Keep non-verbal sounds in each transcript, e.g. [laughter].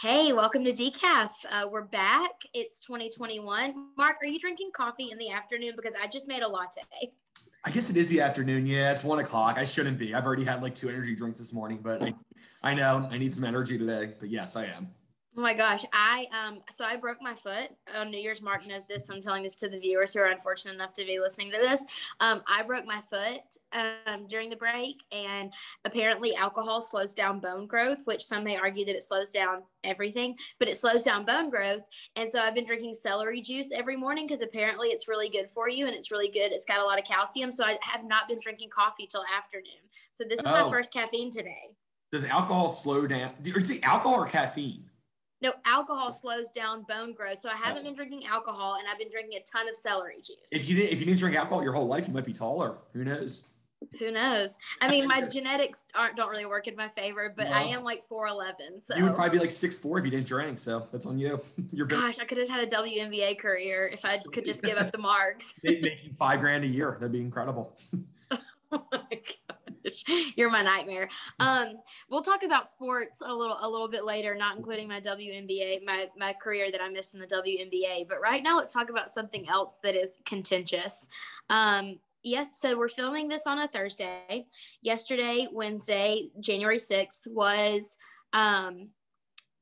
Hey, welcome to Decaf. Uh, we're back. It's 2021. Mark, are you drinking coffee in the afternoon? Because I just made a latte. I guess it is the afternoon. Yeah, it's one o'clock. I shouldn't be. I've already had like two energy drinks this morning, but I, I know I need some energy today. But yes, I am. Oh my gosh, I um so I broke my foot on New Year's. Mark knows this, so I'm telling this to the viewers who are unfortunate enough to be listening to this. Um, I broke my foot um, during the break, and apparently alcohol slows down bone growth, which some may argue that it slows down everything, but it slows down bone growth. And so I've been drinking celery juice every morning because apparently it's really good for you, and it's really good. It's got a lot of calcium, so I have not been drinking coffee till afternoon. So this is oh. my first caffeine today. Does alcohol slow down? Is it alcohol or caffeine? No, alcohol slows down bone growth. So I haven't oh. been drinking alcohol and I've been drinking a ton of celery juice. If you didn't if you didn't drink alcohol your whole life, you might be taller. Who knows? Who knows? I mean, my [laughs] genetics aren't don't really work in my favor, but I am like four eleven. So you would probably be like six four if you didn't drink. So that's on you. [laughs] You're gosh, I could have had a WNBA career if I could just give up [laughs] the marks. Making five grand a year, that'd be incredible. oh. [laughs] You're my nightmare. Um, we'll talk about sports a little a little bit later, not including my WNBA, my my career that I missed in the WNBA. But right now, let's talk about something else that is contentious. Um, yeah, so we're filming this on a Thursday. Yesterday, Wednesday, January 6th, was um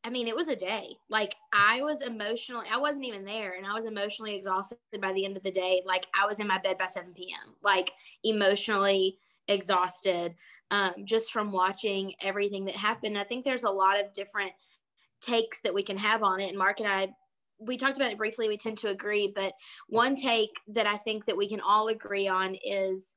I mean, it was a day. Like I was emotionally, I wasn't even there, and I was emotionally exhausted by the end of the day. Like I was in my bed by 7 p.m. Like emotionally exhausted um, just from watching everything that happened. I think there's a lot of different takes that we can have on it. And Mark and I, we talked about it briefly. We tend to agree, but one take that I think that we can all agree on is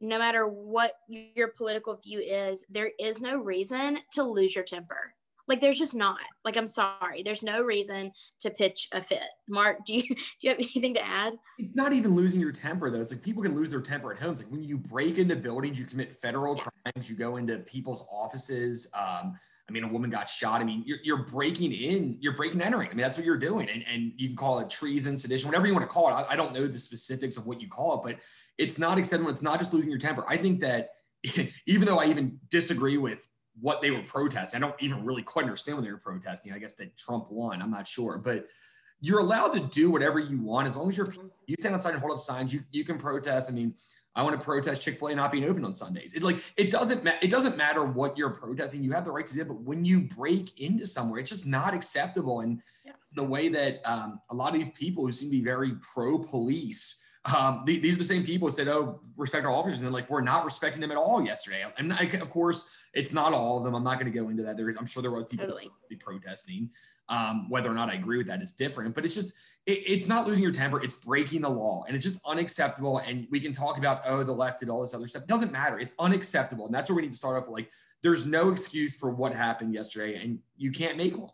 no matter what your political view is, there is no reason to lose your temper. Like there's just not. Like I'm sorry, there's no reason to pitch a fit. Mark, do you [laughs] do you have anything to add? It's not even losing your temper though. It's like people can lose their temper at home. It's like when you break into buildings, you commit federal yeah. crimes, you go into people's offices. Um, I mean, a woman got shot. I mean, you're, you're breaking in, you're breaking entering. I mean, that's what you're doing. And, and you can call it treason, sedition, whatever you want to call it. I, I don't know the specifics of what you call it, but it's not acceptable. It's not just losing your temper. I think that [laughs] even though I even disagree with what they were protesting. I don't even really quite understand what they were protesting. I guess that Trump won. I'm not sure, but you're allowed to do whatever you want as long as you're mm-hmm. you stand outside and hold up signs. You you can protest. I mean, I want to protest Chick Fil A not being open on Sundays. It like it doesn't ma- it doesn't matter what you're protesting. You have the right to do it. But when you break into somewhere, it's just not acceptable. And yeah. the way that um, a lot of these people who seem to be very pro police. Um, these are the same people who said, "Oh, respect our officers," and they're like, "We're not respecting them at all." Yesterday, and I, of course, it's not all of them. I'm not going to go into that. There is, I'm sure there was people totally. protesting. Um, whether or not I agree with that is different, but it's just it, it's not losing your temper. It's breaking the law, and it's just unacceptable. And we can talk about oh the left did all this other stuff. It doesn't matter. It's unacceptable, and that's where we need to start off. Like there's no excuse for what happened yesterday, and you can't make one.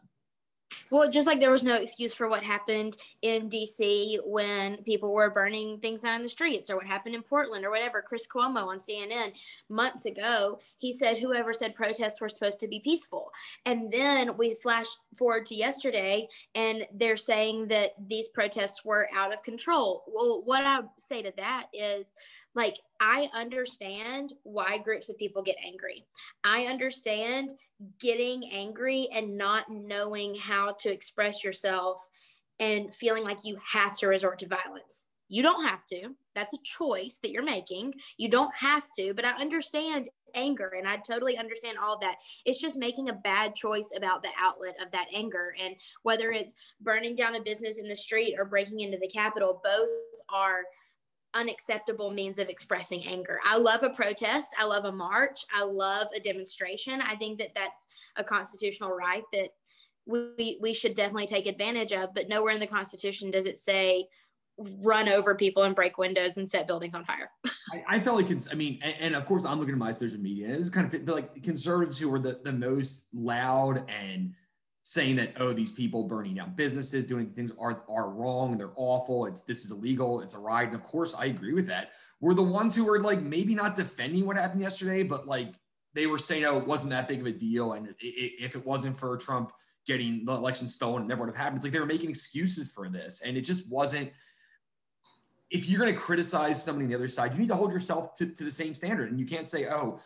Well, just like there was no excuse for what happened in DC when people were burning things down the streets or what happened in Portland or whatever. Chris Cuomo on CNN months ago, he said whoever said protests were supposed to be peaceful. And then we flash forward to yesterday and they're saying that these protests were out of control. Well, what I say to that is like, I understand why groups of people get angry. I understand getting angry and not knowing how to express yourself and feeling like you have to resort to violence. You don't have to. That's a choice that you're making. You don't have to, but I understand anger and I totally understand all that. It's just making a bad choice about the outlet of that anger. And whether it's burning down a business in the street or breaking into the Capitol, both are unacceptable means of expressing anger. I love a protest. I love a march. I love a demonstration. I think that that's a constitutional right that we we should definitely take advantage of. But nowhere in the Constitution does it say run over people and break windows and set buildings on fire. [laughs] I, I, felt like I mean, and, and, of course I'm looking at my social media and it's kind of like conservatives who were the, the most loud and saying that oh these people burning down businesses doing things are are wrong they're awful it's this is illegal it's a ride and of course i agree with that. We're the ones who were like maybe not defending what happened yesterday but like they were saying oh it wasn't that big of a deal. And it, it, if it wasn't for trump getting the election stolen it never would have happened. It's like they were making excuses for this. And it just wasn't if you're going to criticize somebody on the other side you need to hold yourself to, to the same standard. And you can't say oh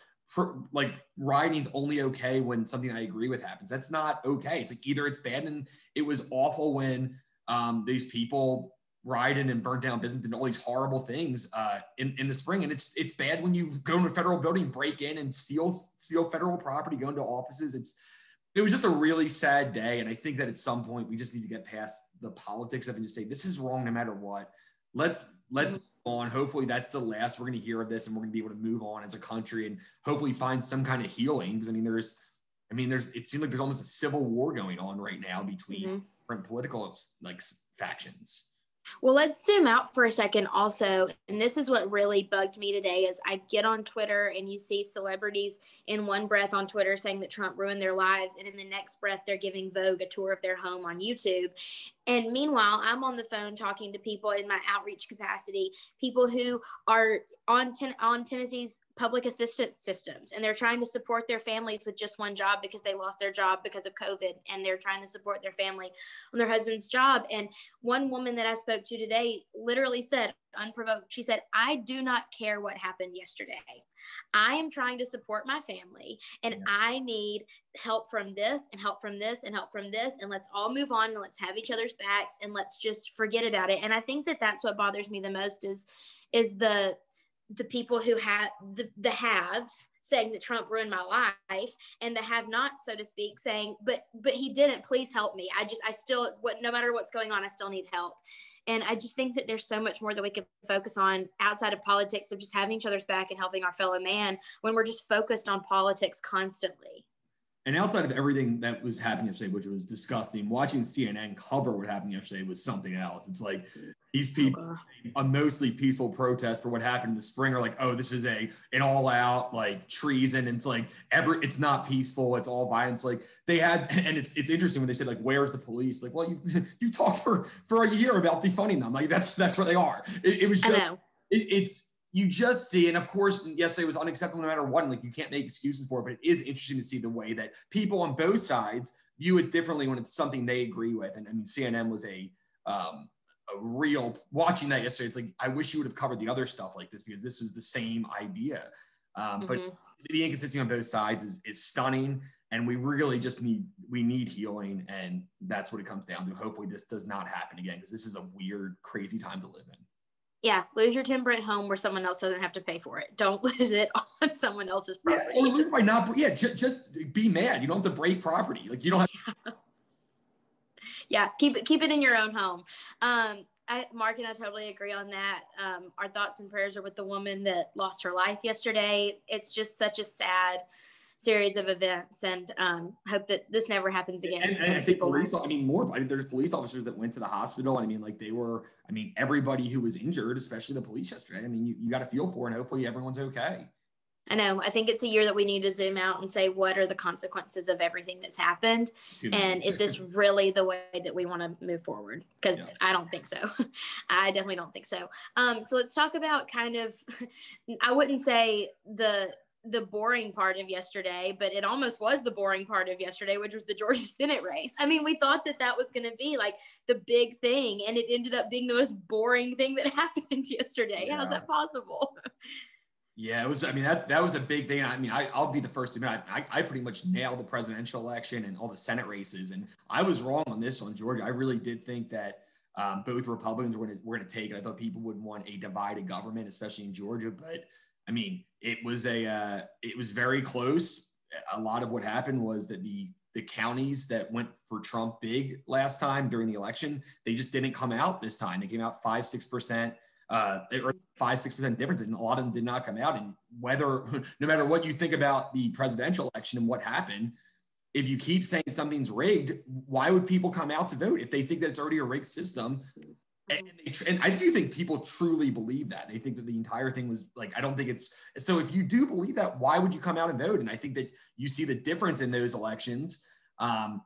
like rioting's only okay when something I agree with happens. That's not okay. It's like either it's bad and it was awful when um, these people rioted and burnt down business and all these horrible things uh, in, in the spring. And it's it's bad when you go into a federal building, break in and steal steal federal property, go into offices. It's it was just a really sad day. And I think that at some point we just need to get past the politics of it and just say this is wrong no matter what. Let's let's mm-hmm. on. Hopefully that's the last we're going to hear of this, and we're going to be able to move on as a country and hopefully find some kind of healing. Because I mean, there's, I mean, there's. It seems like there's almost a civil war going on right now between mm-hmm. different political like factions. Well, let's zoom out for a second also. And this is what really bugged me today is I get on Twitter and you see celebrities in one breath on Twitter saying that Trump ruined their lives and in the next breath they're giving Vogue a tour of their home on YouTube. And meanwhile, I'm on the phone talking to people in my outreach capacity, people who are on ten- on Tennessee's public assistance systems and they're trying to support their families with just one job because they lost their job because of COVID and they're trying to support their family on their husband's job. And one woman that I spoke to today literally said, unprovoked, she said, I do not care what happened yesterday. I am trying to support my family and yeah. I need help from this and help from this and help from this. And let's all move on and let's have each other's backs and let's just forget about it. And I think that that's what bothers me the most is, is the, the people who have the, the haves saying that Trump ruined my life and the have not, so to speak, saying, but but he didn't, please help me. I just I still what no matter what's going on, I still need help. And I just think that there's so much more that we could focus on outside of politics of just having each other's back and helping our fellow man when we're just focused on politics constantly. And outside of everything that was happening yesterday, which was disgusting, watching CNN cover what happened yesterday was something else. It's like these oh, people, a mostly peaceful protest for what happened in the spring, are like, oh, this is a an all out like treason. And it's like ever, it's not peaceful. It's all violence. Like they had, [laughs] and it's it's interesting when they said like, where's the police? Like, well, you [laughs] you talked for for a year about defunding them. Like that's that's where they are. It, it was just, it, it's you just see, and of course, yesterday was unacceptable no matter what. Like you can't make excuses for it, but it is interesting to see the way that people on both sides view it differently when it's something they agree with. And I mean, CNN was a um, a real watching that yesterday. It's like I wish you would have covered the other stuff like this because this is the same idea. Um, mm-hmm. But the inconsistency on both sides is is stunning, and we really just need we need healing, and that's what it comes down to. Hopefully, this does not happen again because this is a weird, crazy time to live in. Yeah, lose your timber at home where someone else doesn't have to pay for it. Don't [laughs] lose it on someone else's property. Yeah, or lose by not. Yeah, just, just be mad. You don't have to break property. Like you don't have. Yeah, yeah keep it keep it in your own home. Um, I, Mark and I totally agree on that. Um, our thoughts and prayers are with the woman that lost her life yesterday. It's just such a sad series of events and um, hope that this never happens again. And, and I think police, I mean, more, I mean, there's police officers that went to the hospital. I mean, like they were, I mean, everybody who was injured, especially the police yesterday, I mean, you, you got to feel for and hopefully everyone's okay. I know. I think it's a year that we need to zoom out and say, what are the consequences of everything that's happened? And is this really the way that we want to move forward? Because yeah. I don't think so. [laughs] I definitely don't think so. Um, so let's talk about kind of, [laughs] I wouldn't say the the boring part of yesterday, but it almost was the boring part of yesterday, which was the Georgia [laughs] Senate race. I mean, we thought that that was going to be like the big thing, and it ended up being the most boring thing that happened yesterday. Yeah. How's that possible? Yeah, it was. I mean, that that was a big thing. I mean, I, I'll be the first to admit I, I pretty much nailed the presidential election and all the Senate races, and I was wrong on this one, Georgia. I really did think that um, both Republicans were going to were to take it. I thought people would want a divided government, especially in Georgia, but I mean, it was a uh, it was very close. A lot of what happened was that the the counties that went for Trump big last time during the election, they just didn't come out this time. They came out five six percent. Uh, or five six percent difference, and a lot of them did not come out. And whether, [laughs] no matter what you think about the presidential election and what happened, if you keep saying something's rigged, why would people come out to vote if they think that it's already a rigged system? and, they, and I do think people truly believe that. They think that the entire thing was like, I don't think it's so. If you do believe that, why would you come out and vote? And I think that you see the difference in those elections. Um,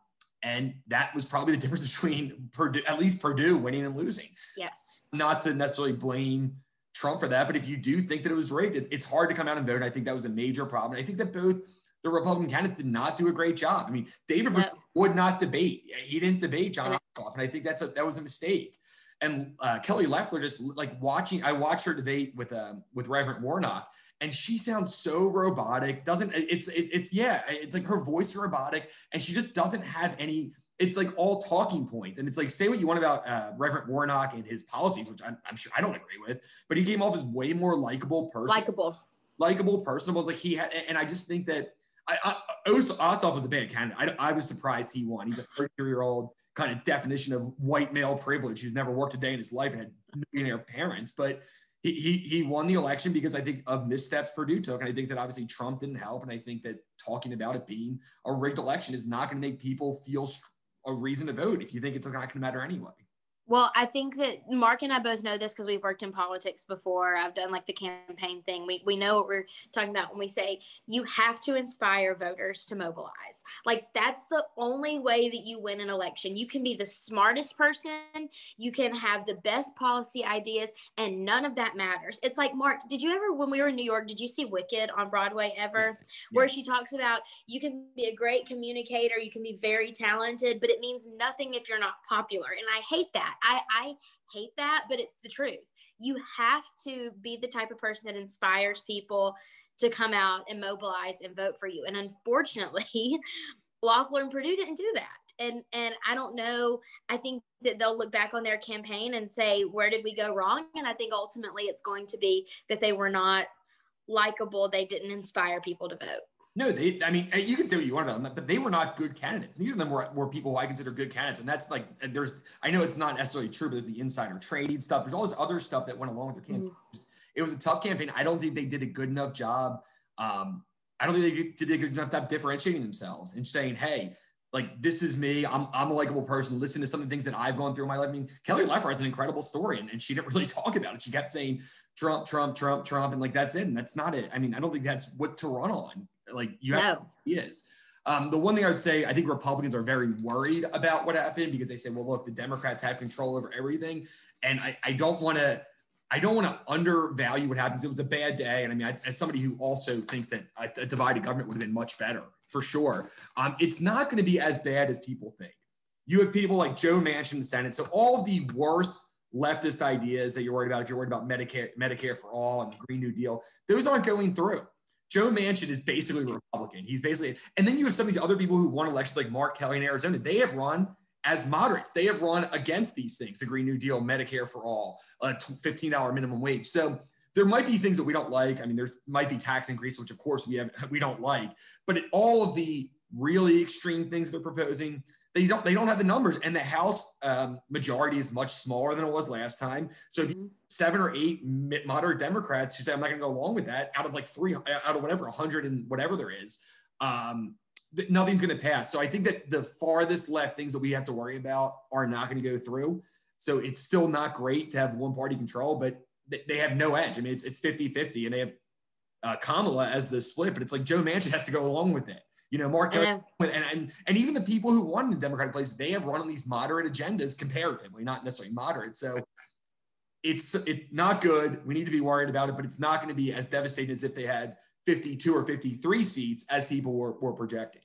and that was probably the difference [laughs] between Perdue, at least Perdue winning and losing. Yes. Not to necessarily blame Trump for that, but if you do think that it was rigged, it, it's hard to come out and vote. And I think that was a major problem. I think that both the Republican candidates did not do a great job. I mean, David no. would not debate. He didn't debate Jon Ossoff, and I think that's a, that was a mistake and uh, Kelly Loeffler just like watching. I watched her debate with um, with Reverend Warnock, and she sounds so robotic. Doesn't it's it, it's yeah, it's like her voice is robotic, and she just doesn't have any. It's like all talking points, and it's like say what you want about uh, Reverend Warnock and his policies, which I'm, I'm sure I don't agree with, but he came off as way more likable person, likable, likable, personable. Like he had, and I just think that I, I Ossoff was a bad candidate. I, I was surprised he won. He's a 30 year old kind of definition of white male privilege who's never worked a day in his life and had millionaire parents, but he, he, he won the election because I think of missteps Perdue took. And I think that obviously Trump didn't help. And I think that talking about it being a rigged election is not going to make people feel a reason to vote if you think it's not going to matter anyway. Well, I think that Mark and I both know this because we've worked in politics before. I've done like the campaign thing. We, we know what we're talking about when we say you have to inspire voters to mobilize. Like, that's the only way that you win an election. You can be the smartest person, you can have the best policy ideas, and none of that matters. It's like, Mark, did you ever, when we were in New York, did you see Wicked on Broadway ever? Yes. Where she talks about you can be a great communicator, you can be very talented, but it means nothing if you're not popular. And I hate that. I, I hate that, but it's the truth. You have to be the type of person that inspires people to come out and mobilize and vote for you. And unfortunately, [laughs] Loeffler and Perdue didn't do that. And and I don't know. I think that they'll look back on their campaign and say, where did we go wrong? And I think ultimately it's going to be that they were not likable. They didn't inspire people to vote. No, they. I mean, you can say what you want about them, but they were not good candidates. Neither of them were, were people who I consider good candidates, and that's like there's. I know it's not necessarily true, but there's the insider trading stuff. There's all this other stuff that went along with their campaign. Mm-hmm. It was a tough campaign. I don't think they did a good enough job. Um, I don't think they did a good enough job differentiating themselves and saying, "Hey, like this is me. I'm I'm a likable person. Listen to some of the things that I've gone through in my life. I mean, Kelly Loeffler has an incredible story, and, and she didn't [laughs] really talk about it. She kept saying Trump, Trump, Trump, Trump, and like that's it. And that's not it. I mean, I don't think that's what to run on. Like you have no. is. Um, the one thing I would say, I think Republicans are very worried about what happened because they say, well, look, the Democrats have control over everything. And I, I don't want to, I don't want to undervalue what happens. It was a bad day. And I mean, I, as somebody who also thinks that a, a divided government would have been much better for sure. Um, it's not going to be as bad as people think. You have people like Joe Manchin in the Senate. So all the worst leftist ideas that you're worried about, if you're worried about Medicare, Medicare for all and the Green New Deal, those aren't going through. Joe Manchin is basically a Republican. He's basically, and then you have some of these other people who won elections like Mark Kelly in Arizona. They have run as moderates. They have run against these things, the Green New Deal, Medicare for all, a $15 minimum wage. So there might be things that we don't like. I mean, there might be tax increases, which of course we have [laughs] we don't like, but all of the really extreme things they're proposing, they don't they don't have the numbers. And the house um, majority is much smaller than it was last time. So mm-hmm. seven or eight moderate democrats who say i'm not going to go along with that out of like three out of whatever 100 and whatever there is um, nothing's going to pass. So i think that the farthest left things that we have to worry about are not going to go through. So it's still not great to have one party control but they have no edge. I mean it's, it's 50 50 and they have uh, kamala as the split but it's like joe manchin has to go along with it you know, Mark yeah. and, and and even the people who won the Democratic places, they have run on these moderate agendas comparatively, not necessarily moderate. So it's it's not good. We need to be worried about it, but it's not going to be as devastating as if they had 52 or 53 seats as people were, were projecting.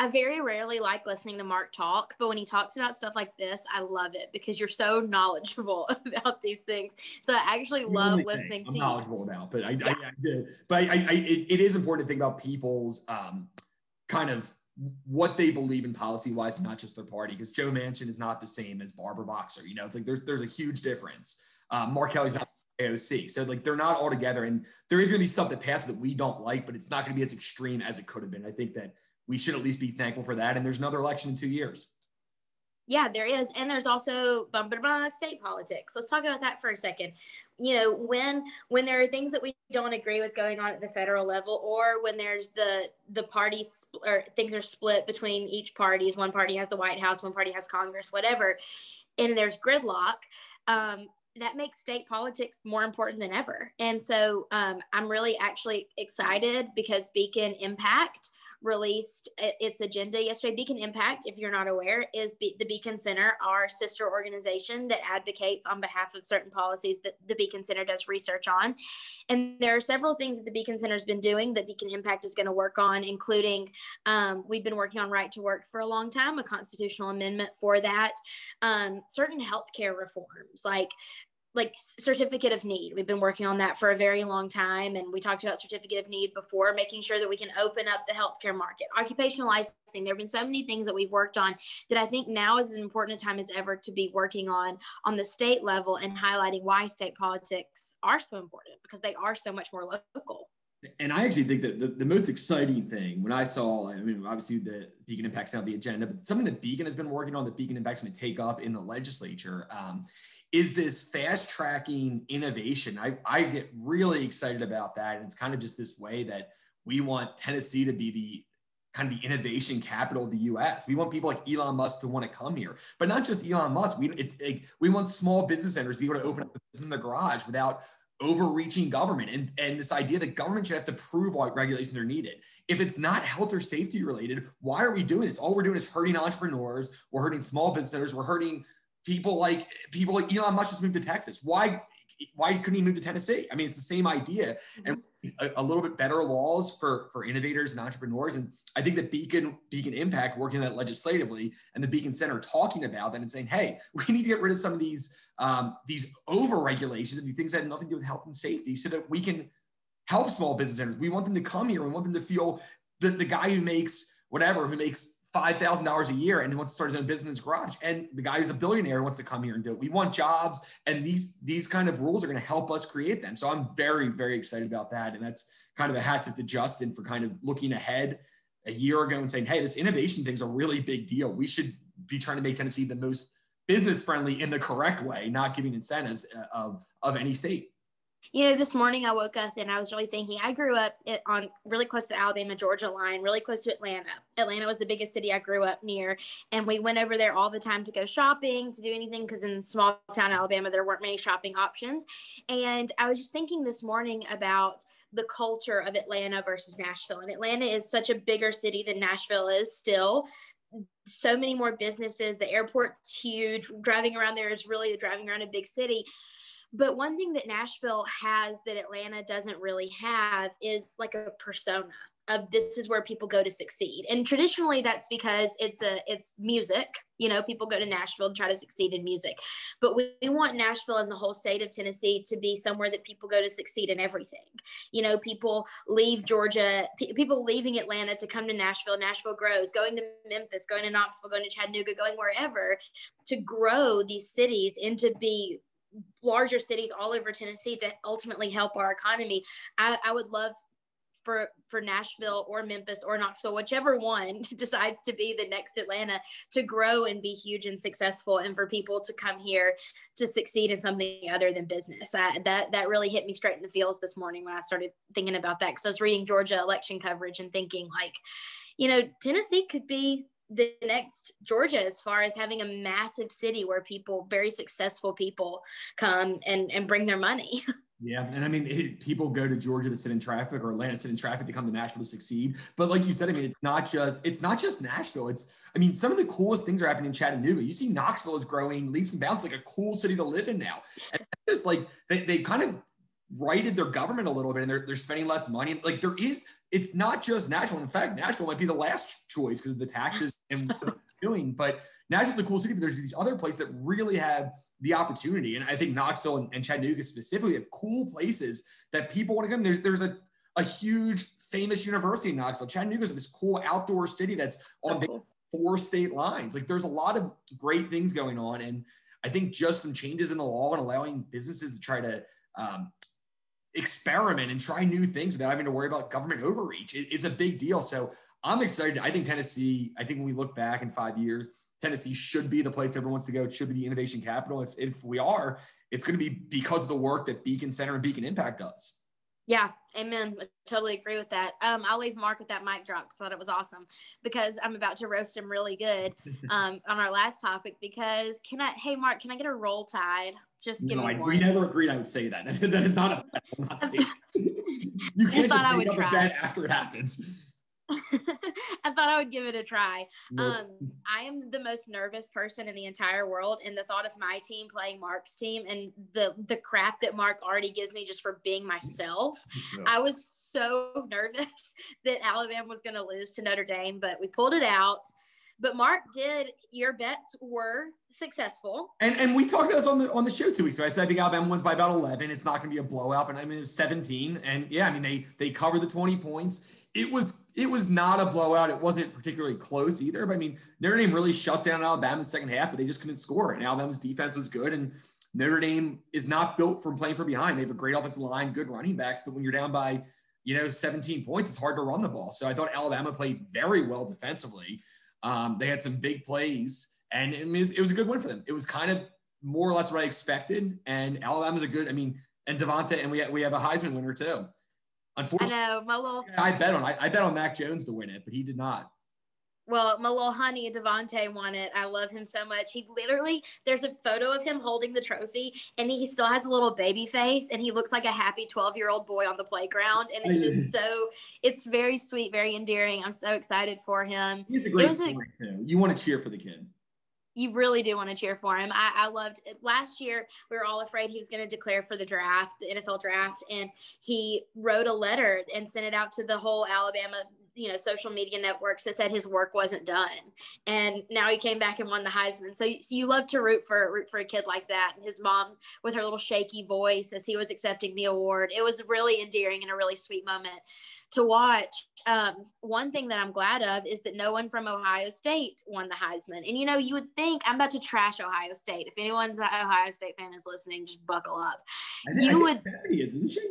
I very rarely like listening to Mark talk, but when he talks about stuff like this, I love it because you're so knowledgeable [laughs] about these things. So I actually love listening I'm to knowledgeable you. about, but I, yeah. I, I but I, I it, it is important to think about people's um, kind of what they believe in policy wise, not just their party. Because Joe Manchin is not the same as Barbara Boxer. You know, it's like there's there's a huge difference. Um, Mark Kelly's not AOC, so like they're not all together. And there is going to be stuff that passes that we don't like, but it's not going to be as extreme as it could have been. I think that we should at least be thankful for that. And there's another election in two years. Yeah, there is. And there's also bum, bum, bum, state politics. Let's talk about that for a second. You know, when when there are things that we don't agree with going on at the federal level or when there's the the parties or things are split between each parties, one party has the White House, one party has Congress, whatever, and there's gridlock, um, that makes state politics more important than ever. And so um, I'm really actually excited because Beacon Impact released its agenda yesterday. Beacon Impact, if you're not aware, is Be- the Beacon Center, our sister organization that advocates on behalf of certain policies that the Beacon Center does research on. And there are several things that the Beacon Center has been doing that Beacon Impact is going to work on, including um, we've been working on right to work for a long time, a constitutional amendment for that, um, certain healthcare reforms like like certificate of need. We've been working on that for a very long time. And we talked about certificate of need before, making sure that we can open up the healthcare market, occupational licensing. There have been so many things that we've worked on that I think now is as important a time as ever to be working on on the state level and highlighting why state politics are so important because they are so much more local. And I actually think that the, the most exciting thing when I saw, I mean, obviously the Beacon Impact's not the agenda, but something that Beacon has been working on, that Beacon Impact's going to take up in the legislature, um, is this fast tracking innovation. I, I get really excited about that. And it's kind of just this way that we want Tennessee to be the kind of the innovation capital of the US. We want people like Elon Musk to want to come here, but not just Elon Musk. We, it's, it, we want small business owners to be able to open up in the garage without overreaching government and, and this idea that government should have to prove why regulations are needed. If it's not health or safety related, why are we doing this? All we're doing is hurting entrepreneurs, we're hurting small business owners, we're hurting people like people like Elon Musk just moved to Texas. Why why couldn't he move to Tennessee? I mean, it's the same idea, and a, a, little bit better laws for for innovators and entrepreneurs. And I think that Beacon Beacon Impact working that legislatively and the Beacon Center talking about that and saying, hey, [laughs] we need to get rid of some of these um, these over regulations and things that have nothing to do with health and safety, so that we can help small business owners. We want them to come here. We want them to feel that the guy who makes whatever, who makes five thousand dollars a year and he wants to start his own business in his garage. And the guy who's a billionaire wants to come here and do it. We want jobs, and these these kind of rules are going to help us create them. So I'm very very excited about that, and that's kind of a hat tip to Justin for kind of looking ahead a year ago and saying, hey, this innovation thing's a really big deal. We should be trying to make Tennessee the most business friendly in the correct way, not giving incentives uh, of of any state. You know, this morning I woke up and I was really thinking. I grew up on really close to the Alabama Georgia line, really close to Atlanta. Atlanta was the biggest city I grew up near, and we went over there all the time to go shopping, to do anything, because in small town Alabama there weren't many shopping options. And I was just thinking this morning about the culture of Atlanta versus Nashville. And Atlanta is such a bigger city than Nashville is still, so many more businesses. The airport's huge. Driving around there is really driving around a big city. But one thing that Nashville has that Atlanta doesn't really have is like a persona of this is where people go to succeed. And traditionally that's because it's a it's music. You know, people go to Nashville to try to succeed in music. But we, we want Nashville and the whole state of Tennessee to be somewhere that people go to succeed in everything. You know, people leave Georgia, p- people leaving Atlanta to come to Nashville. Nashville grows, going to Memphis, going to Knoxville, going to Chattanooga, going wherever to grow these cities into be larger cities all over Tennessee to ultimately help our economy. I, I would love for for Nashville or Memphis or Knoxville, whichever one [laughs] decides to be the next Atlanta, to grow and be huge and successful, and for people to come here to succeed in something other than business. I, that that really hit me straight in the feels this morning when I started thinking about that because I was reading Georgia election coverage and thinking like, you know, Tennessee could be the next Georgia as far as having a massive city where people, very successful people, come and, and bring their money. [laughs] Yeah, and I mean, it, people go to Georgia to sit in traffic or Atlanta to sit in traffic to come to Nashville to succeed. But like you said, I mean, it's not just it's not just Nashville. It's I mean, some of the coolest things are happening in Chattanooga. You see, Knoxville is growing leaps and bounds, like a cool city to live in now. And it's like they they kind of righted their government a little bit, and they're they're spending less money. Like there is, it's not just Nashville. In fact, Nashville might be the last choice because of the taxes and [laughs] doing. But Nashville's a cool city, but there's these other places that really have the opportunity. And I think Knoxville and, and Chattanooga specifically have cool places that people want to come. There's there's a, a huge famous university in Knoxville. Chattanooga is this cool outdoor city that's on cool. four state lines. Like there's a lot of great things going on. And I think just some changes in the law and allowing businesses to try to um, experiment and try new things without having to worry about government overreach is, is a big deal. So I'm excited. I think Tennessee, I think when we look back in five years, Tennessee should be the place everyone wants to go. It should be the innovation capital. If, if we are, it's going to be because of the work that Beacon Center and Beacon Impact does. Yeah, amen. I totally agree with that. Um, I'll leave Mark with that mic drop because I thought it was awesome because I'm about to roast him really good [laughs] um, on our last topic. Because can I, hey Mark, can I get a roll tide? Just give no, me I, one. We never agreed I would say that. [laughs] that is not a. [laughs] I'm not saying. you can't just, just I would try. after it happens. [laughs] I thought I would give it a try. Nope. Um, I am the most nervous person in the entire world, and the thought of my team playing Mark's team and the the crap that Mark already gives me just for being myself, no. I was so nervous that Alabama was going to lose to Notre Dame, but we pulled it out. But Mark did. Your bets were successful. And and we talked about this on the on the show two weeks ago. I said I think Alabama wins by about 11. It's not going to be a blowout, but I mean it's 17. And yeah, I mean they they cover the 20 points. It was it was not a blowout. It wasn't particularly close either. But I mean Notre Dame really shut down Alabama in the second half, but they just couldn't score. And Alabama's defense was good. And Notre Dame is not built from playing from behind. They have a great offensive line, good running backs, but when you're down by you know 17 points, it's hard to run the ball. So I thought Alabama played very well defensively. Um, they had some big plays, and it was, it was a good win for them. It was kind of more or less what I expected. And Alabama's a good, I mean, and Devonta, and we have, we have a Heisman winner too. Unfortunately, I know my little. I bet on I, I bet on Mac Jones to win it, but he did not. Well, my little honey Devonte won it. I love him so much. He literally there's a photo of him holding the trophy, and he still has a little baby face, and he looks like a happy 12 year old boy on the playground, and it's just [laughs] so it's very sweet, very endearing. I'm so excited for him. He's a great story a, too. You want to cheer for the kid you really do want to cheer for him. I, I loved it. last year. We were all afraid he was going to declare for the draft, the NFL draft, and he wrote a letter and sent it out to the whole Alabama you know social media networks that said his work wasn't done. And now he came back and won the heisman. So, so you love to root for root for a kid like that. And his mom with her little shaky voice as he was accepting the award it was really endearing and a really sweet moment to watch. Um, one thing that i'm glad of is that no one from ohio state won the heisman. And you know you would think i'm about to trash ohio state. If anyone's an ohio state fan is listening just buckle up. You would is isn't she?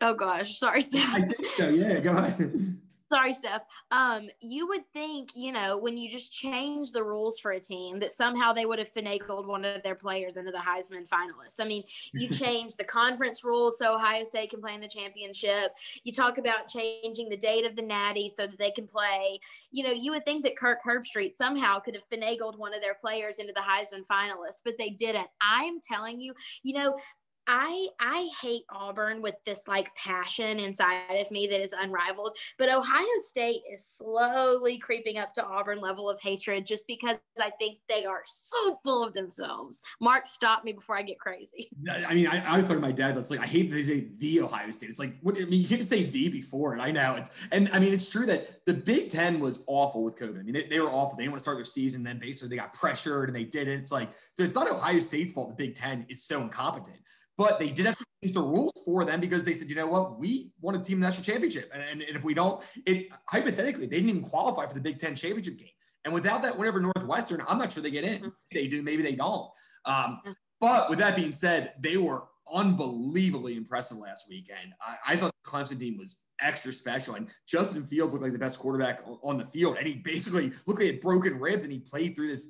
Oh gosh, sorry, Steph. I think so. Yeah, go ahead. Sorry, Steph. Um, you would think, you know, when you just change the rules for a team, that somehow they would have finagled one of their players into the Heisman finalists. I mean, you [laughs] change the conference rules so Ohio State can play in the championship. You talk about changing the date of the Natty so that they can play. You know, you would think that Kirk Herbstreit somehow could have finagled one of their players into the Heisman finalists, but they didn't. I am telling you, you know, I I hate Auburn with this like passion inside of me that is unrivaled. But Ohio State is slowly creeping up to Auburn level of hatred just because I think they are so full of themselves. Mark, stop me before I get crazy. I mean, I, I was talking to my dad. That's like I hate that they say the Ohio State. It's like what I mean, you can't just say the before it. I know it's and I mean it's true that the Big Ten was awful with COVID. I mean, they, they were awful. They didn't want to start their season. Then basically they got pressured and they did it. It's like so it's not Ohio State's fault. The Big Ten is so incompetent. But they did have to change the rules for them because they said, you know what, we want a team national championship. And, and, and if we don't, it hypothetically, they didn't even qualify for the Big Ten championship game. And without that whenever Northwestern, I'm not sure they get in. Mm-hmm. They do, maybe they don't. Um, but with that being said, they were unbelievably impressive last weekend. I, I thought the Clemson team was extra special. And Justin Fields looked like the best quarterback on the field. And he basically looked like he had broken ribs and he played through this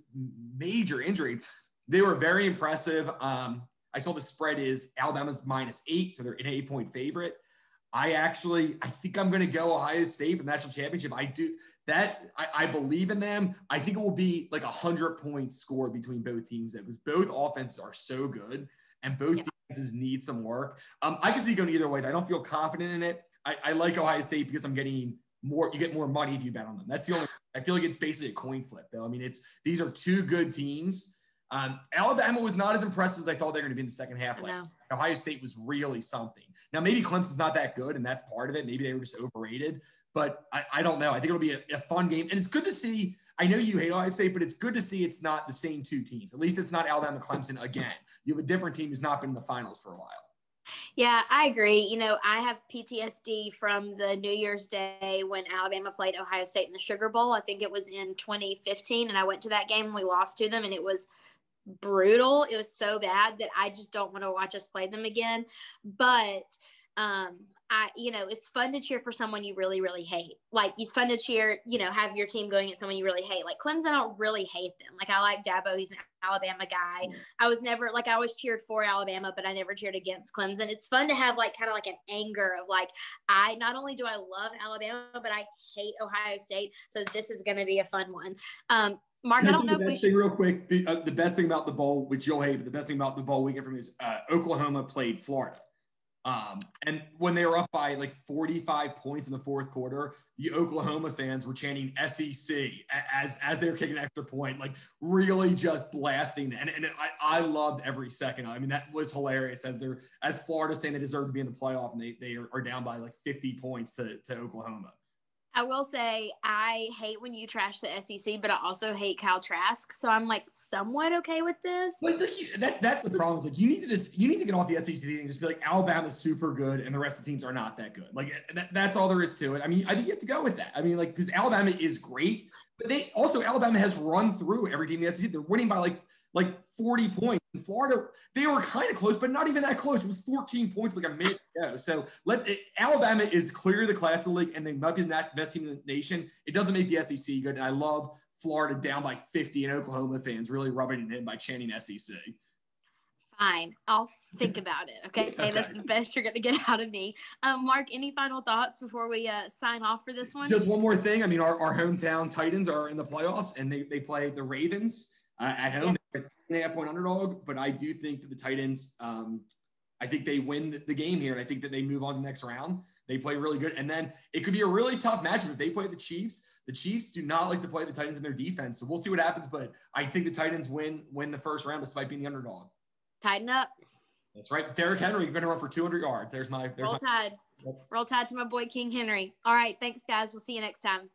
major injury. They were very impressive. Um, I saw the spread is Alabama's minus eight, so they're an eight point favorite. I actually, I think I'm going to go Ohio State for the national championship. I do that. I, I believe in them. I think it will be like a hundred points scored between both teams because both offenses are so good and both yeah. defenses need some work. Um, I can see going either way. I don't feel confident in it. I, I like Ohio State because I'm getting more. You get more money if you bet on them. That's the only. I feel like it's basically a coin flip, though. I mean, it's these are two good teams um, Alabama was not as impressive as I thought they were going to be in the second half. Like Ohio State was really something. Now maybe Clemson's not that good, and that's part of it. Maybe they were just overrated, but I, I don't know. I think it'll be a, a, fun game, and it's good to see. I know you hate Ohio State, but it's good to see it's not the same two teams. At least it's not Alabama Clemson again. You have a different team who's not been in the finals for a while. Yeah, I agree. You know, I have PTSD from the New Year's Day when Alabama played Ohio State in the Sugar Bowl. I think it was in 2015, and I went to that game and we lost to them, and it was brutal. It was so bad that I just don't want to watch us play them again. But um I, you know, it's fun to cheer for someone you really, really hate. Like it's fun to cheer, you know, have your team going at someone you really hate. Like Clemson, I don't really hate them. Like I like Dabo; he's an Alabama guy. I was never like I always cheered for Alabama, but I never cheered against Clemson. It's fun to have like kind of like an anger of like I not only do I love Alabama, but I hate Ohio State. So this is going to be a fun one. Um, Mark, I don't know the best thing real quick. Uh, the best thing about the bowl, which you'll hate, but the best thing about the bowl weekend for me is uh, Oklahoma played Florida. Um, and when they were up by like 45 points in the fourth quarter, the Oklahoma fans were chanting SEC as as they were kicking an extra point, like really just blasting. And, and I, I loved every second. I mean, that was hilarious as they're as Florida saying they deserve to be in the playoff and they, they are down by like 50 points to, to Oklahoma. I will say I hate when you trash the SEC, but I also hate Kyle Trask. So I'm like somewhat okay with this. But like, that, that's the problem. Is like you need to just you need to get off the SEC and just be like Alabama's super good and the rest of the teams are not that good. Like eh, that, that's all there is to it. I mean, I think you have to go with that. I mean, like because Alabama is great, but they also Alabama has run through every team in the SEC. They're winning by like like 40 points. In Florida, they were kind of close, but not even that close. It was 14 points like a minute ago. So let it, Alabama is clearly the class of the league, and they might be the best team in the nation. It doesn't make the SEC good. And I love Florida down by 50 and Oklahoma fans really rubbing it in by chanting SEC. Fine. I'll think about it. Okay. [laughs] okay. That's the best you're going to get [laughs] out of me. Um, Mark, any final thoughts before we uh, sign off for this one? Just one more thing. I mean, our, our hometown Titans are in the playoffs and they, they play the Ravens uh, at home. Yeah. Three and a half point underdog, but I do think that the Titans, um, I think they win the, the game here, and I think that they move on to the next round. They play really good, and then it could be a really tough matchup if they play the Chiefs. The Chiefs do not like to play the Titans in their defense, so we'll see what happens. But I think the Titans win win the first round despite being the underdog. Tighten up. That's right. Derrick Henry, you're going to run for 200 yards. There's my. There's Roll my, Tide. Yep. Roll Tide to my boy King Henry. All right. Thanks, guys. We'll see you next time.